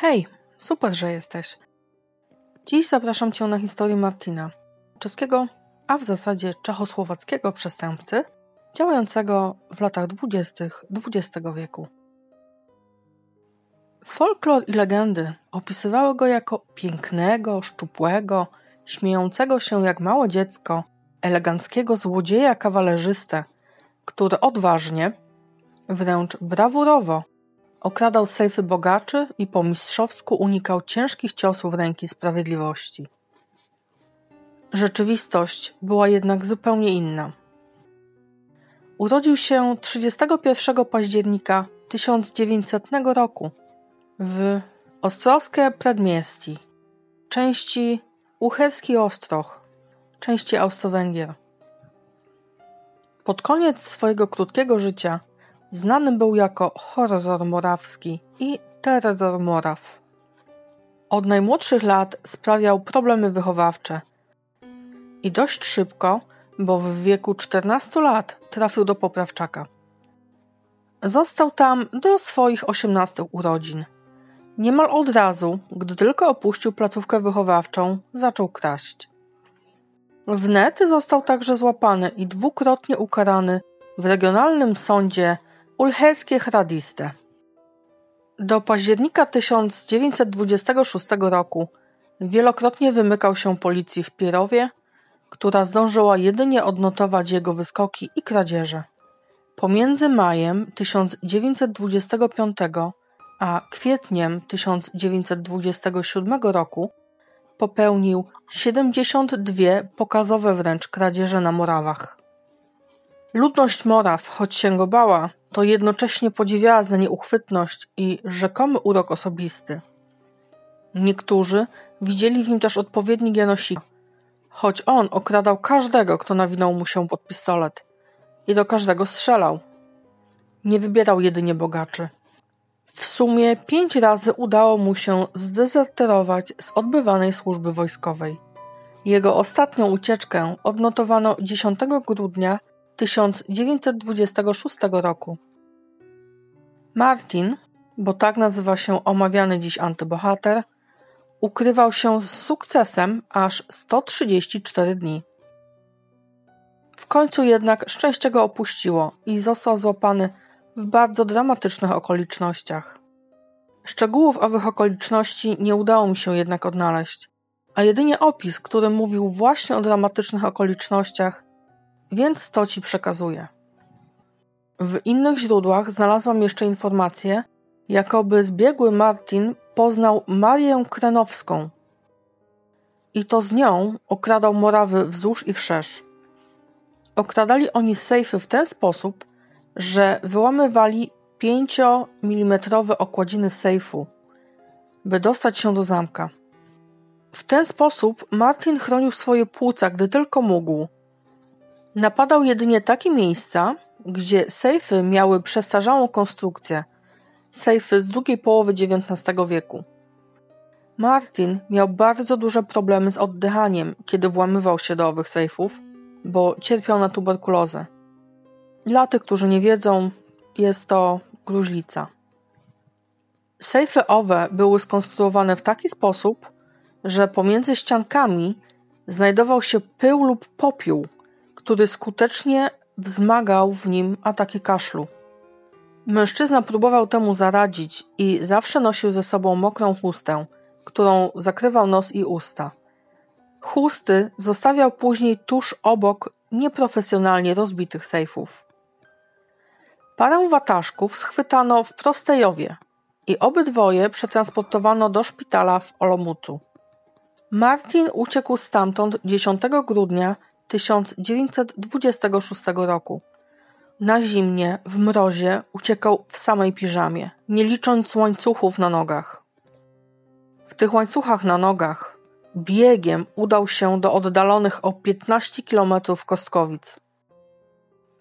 Hej, super, że jesteś. Dziś zapraszam Cię na historię Martina, czeskiego, a w zasadzie czechosłowackiego przestępcy, działającego w latach dwudziestych XX wieku. Folklor i legendy opisywały go jako pięknego, szczupłego, śmiejącego się jak małe dziecko, eleganckiego złodzieja kawalerzystę, który odważnie, wręcz brawurowo okradał sejfy bogaczy i po mistrzowsku unikał ciężkich ciosów ręki sprawiedliwości. Rzeczywistość była jednak zupełnie inna. Urodził się 31 października 1900 roku w Ostrowskie Przedmieści, części Uherski Ostroch, części Austro-Węgier. Pod koniec swojego krótkiego życia znany był jako horror morawski i terror moraw. Od najmłodszych lat sprawiał problemy wychowawcze i dość szybko, bo w wieku 14 lat trafił do poprawczaka. Został tam do swoich 18 urodzin. Niemal od razu, gdy tylko opuścił placówkę wychowawczą, zaczął kraść. Wnet został także złapany i dwukrotnie ukarany w regionalnym sądzie Ulherskie Hradiste. Do października 1926 roku wielokrotnie wymykał się policji w Pierowie, która zdążyła jedynie odnotować jego wyskoki i kradzieże. Pomiędzy majem 1925 a kwietniem 1927 roku popełnił 72 pokazowe wręcz kradzieże na Morawach. Ludność Moraw, choć się go bała, to jednocześnie podziwiała za nieuchwytność i rzekomy urok osobisty. Niektórzy widzieli w nim też odpowiednik Janosika, choć on okradał każdego, kto nawinął mu się pod pistolet i do każdego strzelał. Nie wybierał jedynie bogaczy. W sumie pięć razy udało mu się zdezerterować z odbywanej służby wojskowej. Jego ostatnią ucieczkę odnotowano 10 grudnia 1926 roku. Martin, bo tak nazywa się omawiany dziś antybohater, ukrywał się z sukcesem aż 134 dni. W końcu jednak szczęście go opuściło i został złapany w bardzo dramatycznych okolicznościach. Szczegółów owych okoliczności nie udało mi się jednak odnaleźć, a jedynie opis, który mówił właśnie o dramatycznych okolicznościach, więc to ci przekazuję. W innych źródłach znalazłam jeszcze informację, jakoby zbiegły Martin poznał Marię Krenowską i to z nią okradał Morawy wzdłuż i wszerz. Okradali oni sejfy w ten sposób, że wyłamywali 5 mm okładziny sejfu, by dostać się do zamka. W ten sposób Martin chronił swoje płuca, gdy tylko mógł. Napadał jedynie takie miejsca, gdzie sejfy miały przestarzałą konstrukcję, sejfy z drugiej połowy XIX wieku. Martin miał bardzo duże problemy z oddychaniem, kiedy włamywał się do owych sejfów, bo cierpiał na tuberkulozę. Dla tych, którzy nie wiedzą, jest to gruźlica. Sejfy owe były skonstruowane w taki sposób, że pomiędzy ściankami znajdował się pył lub popiół, który skutecznie wzmagał w nim ataki kaszlu. Mężczyzna próbował temu zaradzić i zawsze nosił ze sobą mokrą chustę, którą zakrywał nos i usta. Chusty zostawiał później tuż obok nieprofesjonalnie rozbitych sejfów. Parę wataszków schwytano w Prostejowie i obydwoje przetransportowano do szpitala w Olomutu. Martin uciekł stamtąd 10 grudnia 1926 roku. Na zimnie, w mrozie, uciekał w samej piżamie, nie licząc łańcuchów na nogach. W tych łańcuchach na nogach biegiem udał się do oddalonych o 15 kilometrów Kostkowic.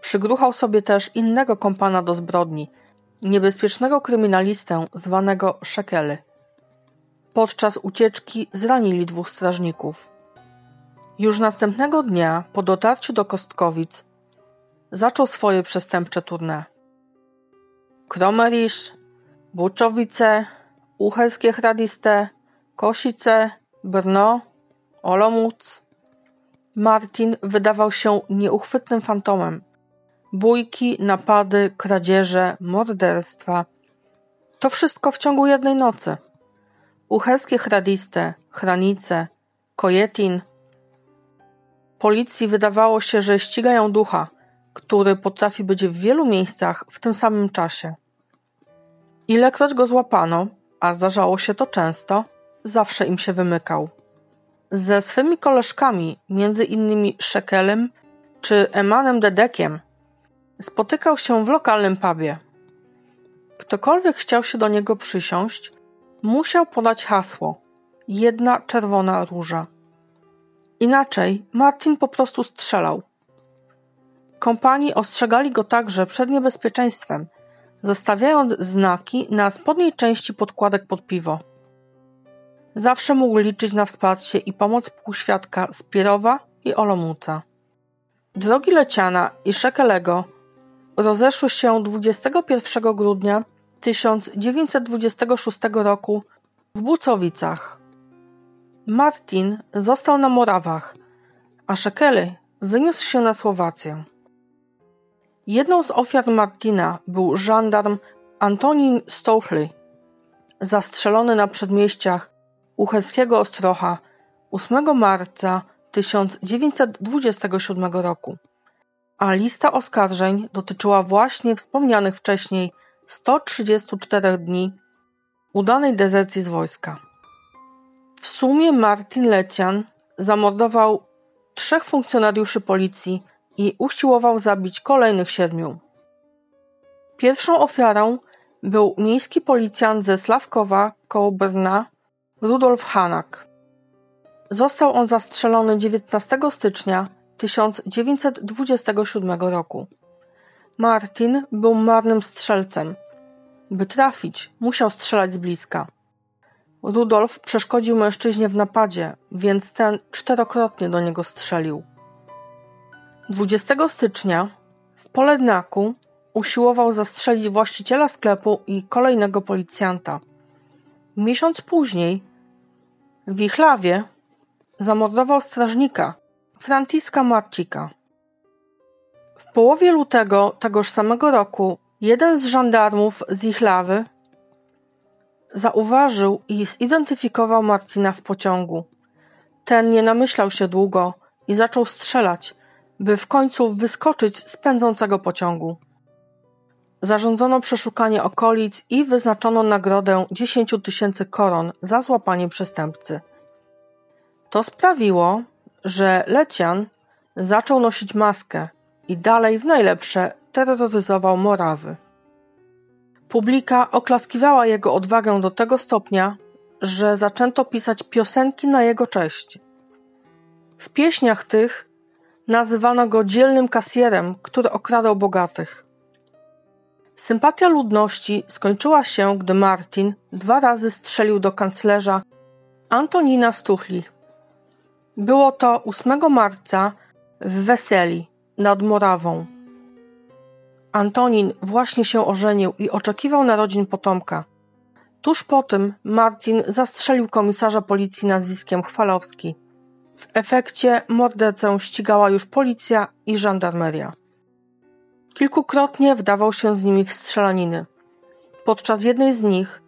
Przygruchał sobie też innego kompana do zbrodni, niebezpiecznego kryminalistę zwanego Szekely. Podczas ucieczki zranili dwóch strażników. Już następnego dnia, po dotarciu do Kostkowic, zaczął swoje przestępcze tournée. Kromerisz, Buczowice, Uchelskie Hradiste, Kosice, Brno, Olomouc. Martin wydawał się nieuchwytnym fantomem. Bójki, napady, kradzieże, morderstwa. To wszystko w ciągu jednej nocy. Uchelskie Hradiste, Chranice, Kojetin. Policji wydawało się, że ścigają ducha, który potrafi być w wielu miejscach w tym samym czasie. Ilekroć go złapano, a zdarzało się to często, zawsze im się wymykał. Ze swymi koleżkami, między innymi Szekelem czy Emanem Dedekiem, spotykał się w lokalnym pubie. Ktokolwiek chciał się do niego przysiąść, musiał podać hasło jedna czerwona róża. Inaczej Martin po prostu strzelał. Kompanii ostrzegali go także przed niebezpieczeństwem, zostawiając znaki na spodniej części podkładek pod piwo. Zawsze mógł liczyć na wsparcie i pomoc półświadka z Pierowa i Olomouca. Drogi Leciana i Szekelego rozeszły się 21 grudnia 1926 roku w Bucowicach. Martin został na Morawach, a Szekely wyniósł się na Słowację. Jedną z ofiar Martina był żandarm Antonin Stouchly, zastrzelony na przedmieściach Uchelskiego Ostrocha 8 marca 1927 roku, a lista oskarżeń dotyczyła właśnie wspomnianych wcześniej 134 dni udanej dezercji z wojska. W sumie Martin Lecian zamordował trzech funkcjonariuszy policji i usiłował zabić kolejnych siedmiu. Pierwszą ofiarą był miejski policjant ze Sławkowa koło Brna, Rudolf Hanak. Został on zastrzelony 19 stycznia 1927 roku. Martin był marnym strzelcem. By trafić, musiał strzelać z bliska. Rudolf przeszkodził mężczyźnie w napadzie, więc ten czterokrotnie do niego strzelił. 20 stycznia w Polednaku usiłował zastrzelić właściciela sklepu i kolejnego policjanta. Miesiąc później w Wichlawie zamordował strażnika Franciska Marcika. W połowie lutego tegoż samego roku jeden z żandarmów z Wichlawy zauważył i zidentyfikował Martina w pociągu. Ten nie namyślał się długo i zaczął strzelać, by w końcu wyskoczyć z pędzącego pociągu. Zarządzono przeszukanie okolic i wyznaczono nagrodę 10 tysięcy koron za złapanie przestępcy. To sprawiło, że Lecian zaczął nosić maskę i dalej w najlepsze terroryzował Morawy. Publika oklaskiwała jego odwagę do tego stopnia, że zaczęto pisać piosenki na jego cześć. W pieśniach tych nazywano go dzielnym kasjerem, który okradał bogatych. Sympatia ludności skończyła się, gdy Martin dwa razy strzelił do kanclerza Antonina Stuchli. Było to 8 marca w Weseli nad Morawą. Antonin właśnie się ożenił i oczekiwał narodzin potomka. Tuż po tym Martin zastrzelił komisarza policji nazwiskiem Chwalowski. W efekcie mordercę ścigała już policja i żandarmeria. Kilkukrotnie wdawał się z nimi w strzelaniny. Podczas jednej z nich,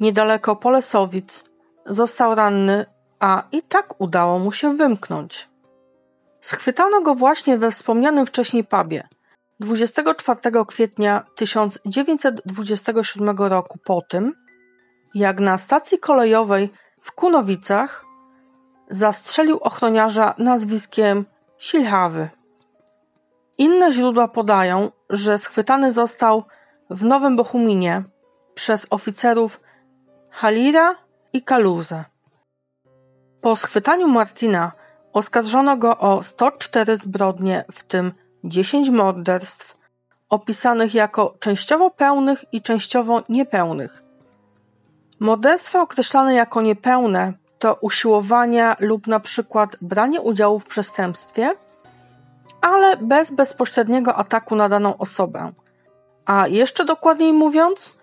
niedaleko Polesowic, został ranny, a i tak udało mu się wymknąć. Schwytano go właśnie we wspomnianym wcześniej pubie. 24 kwietnia 1927 roku po tym, jak na stacji kolejowej w Kunowicach zastrzelił ochroniarza nazwiskiem Silhawy. Inne źródła podają, że schwytany został w Nowym Bochuminie przez oficerów Halira i Kaluzę. Po schwytaniu Martina oskarżono go o 104 zbrodnie, w tym 10 morderstw, opisanych jako częściowo pełnych i częściowo niepełnych. Morderstwa określane jako niepełne to usiłowania lub na przykład branie udziału w przestępstwie, ale bez bezpośredniego ataku na daną osobę. A jeszcze dokładniej mówiąc,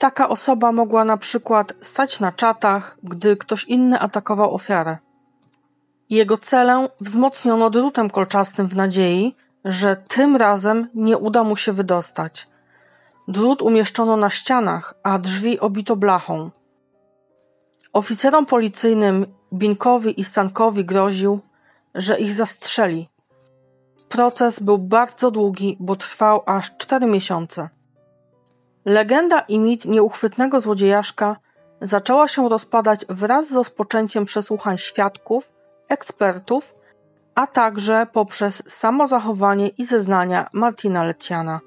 Taka osoba mogła na przykład stać na czatach, gdy ktoś inny atakował ofiarę. Jego celę wzmocniono drutem kolczastym w nadziei, że tym razem nie uda mu się wydostać. Drut umieszczono na ścianach, a drzwi obito blachą. Oficerom policyjnym Binkowi i Stankowi groził, że ich zastrzeli. Proces był bardzo długi, bo trwał aż cztery miesiące. Legenda i mit nieuchwytnego złodziejaszka zaczęła się rozpadać wraz z rozpoczęciem przesłuchań świadków, ekspertów, a także poprzez samozachowanie i zeznania Martina Leciana.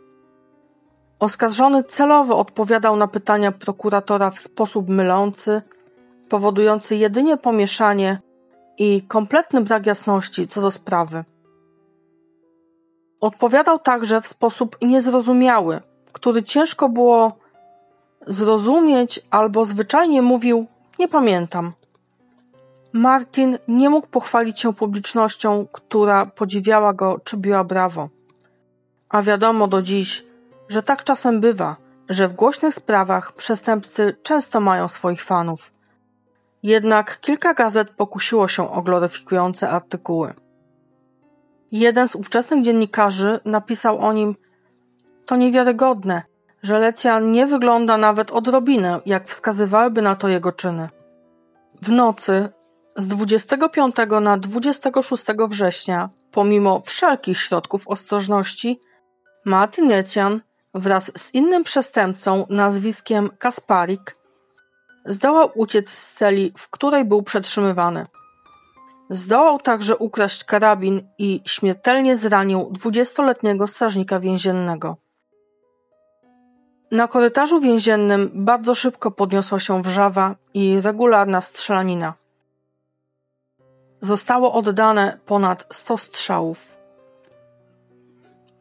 Oskarżony celowo odpowiadał na pytania prokuratora w sposób mylący, powodujący jedynie pomieszanie i kompletny brak jasności co do sprawy. Odpowiadał także w sposób niezrozumiały, który ciężko było zrozumieć, albo zwyczajnie mówił: Nie pamiętam. Martin nie mógł pochwalić się publicznością, która podziwiała go czy biła brawo. A wiadomo do dziś, że tak czasem bywa, że w głośnych sprawach przestępcy często mają swoich fanów. Jednak kilka gazet pokusiło się o gloryfikujące artykuły. Jeden z ówczesnych dziennikarzy napisał o nim: To niewiarygodne, że Lecjan nie wygląda nawet odrobinę, jak wskazywałyby na to jego czyny. W nocy z 25 na 26 września, pomimo wszelkich środków ostrożności, Martin Lecjan wraz z innym przestępcą nazwiskiem Kasparik zdołał uciec z celi, w której był przetrzymywany. Zdołał także ukraść karabin i śmiertelnie zranił dwudziestoletniego strażnika więziennego. Na korytarzu więziennym bardzo szybko podniosła się wrzawa i regularna strzelanina. Zostało oddane ponad sto strzałów.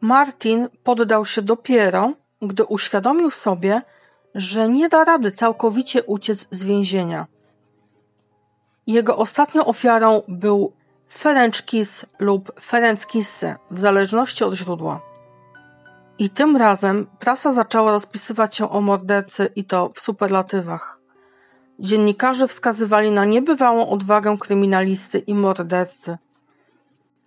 Martin poddał się dopiero, gdy uświadomił sobie, że nie da rady całkowicie uciec z więzienia. Jego ostatnią ofiarą był Ferenckis lub Ferenckisse, w zależności od źródła. I tym razem prasa zaczęła rozpisywać się o mordercy i to w superlatywach. Dziennikarze wskazywali na niebywałą odwagę kryminalisty i mordercy,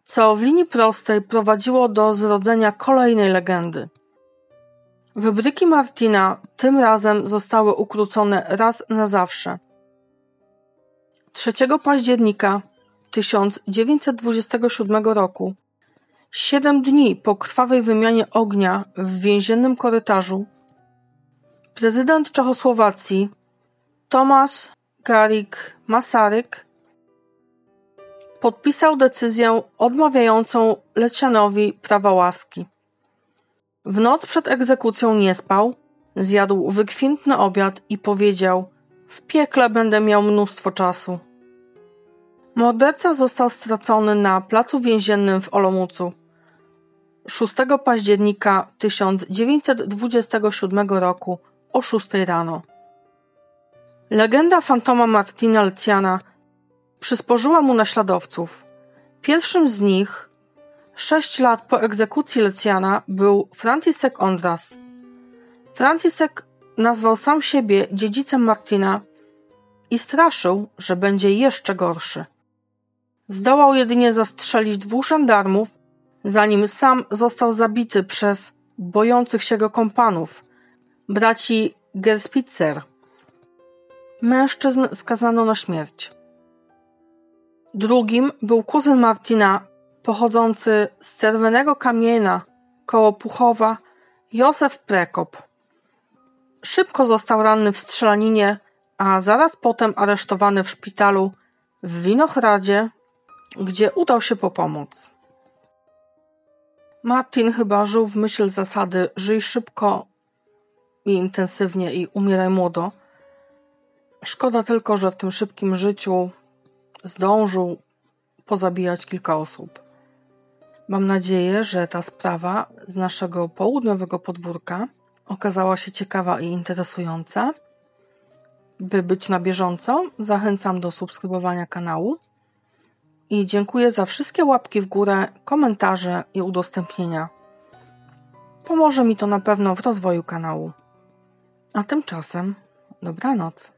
co w linii prostej prowadziło do zrodzenia kolejnej legendy. Wybryki Martina tym razem zostały ukrócone raz na zawsze. 3 października 1927 roku, siedem dni po krwawej wymianie ognia w więziennym korytarzu, prezydent Czechosłowacji Tomasz Garik Masaryk podpisał decyzję odmawiającą Lecianowi prawa łaski. W noc przed egzekucją nie spał, zjadł wykwintny obiad i powiedział: W piekle będę miał mnóstwo czasu. Morderca został stracony na placu więziennym w Olomoucu. 6 października 1927 roku o 6 rano. Legenda fantoma Martina Lecjana przysporzyła mu naśladowców. Pierwszym z nich, sześć lat po egzekucji Lecjana, był Franciszek Ondras. Franciszek nazwał sam siebie dziedzicem Martina i straszył, że będzie jeszcze gorszy. Zdołał jedynie zastrzelić dwóch żandarmów, zanim sam został zabity przez bojących się go kompanów, braci Gerspitzer. Mężczyzn skazano na śmierć. Drugim był kuzyn Martina, pochodzący z Czerwonego Kamienia koło Puchowa, Józef Prekop. Szybko został ranny w strzelaninie, a zaraz potem aresztowany w szpitalu w Winochradzie, gdzie udał się po pomoc. Martin chyba żył w myśl zasady żyj szybko i intensywnie i umieraj młodo. Szkoda tylko, że w tym szybkim życiu zdążył pozabijać kilka osób. Mam nadzieję, że ta sprawa z naszego południowego podwórka okazała się ciekawa i interesująca. By być na bieżąco, zachęcam do subskrybowania kanału i dziękuję za wszystkie łapki w górę, komentarze i udostępnienia. Pomoże mi to na pewno w rozwoju kanału. A tymczasem dobranoc.